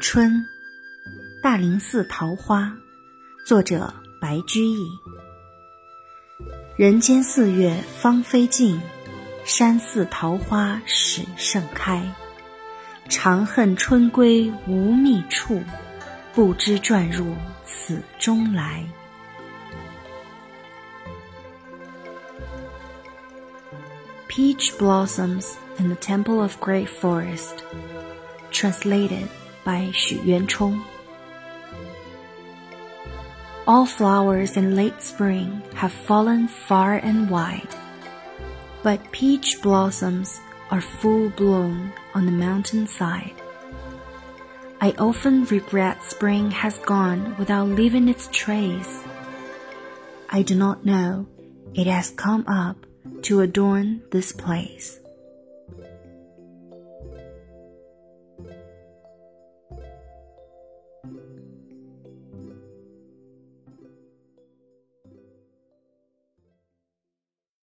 春，大林寺桃花，作者白居易。人间四月芳菲尽，山寺桃花始盛开。长恨春归无觅处，不知转入此中来。Peach blossoms in the temple of great forest. Translated by Xu Yuanchong. All flowers in late spring have fallen far and wide, but peach blossoms are full blown on the mountain side. I often regret spring has gone without leaving its trace. I do not know it has come up to adorn this place.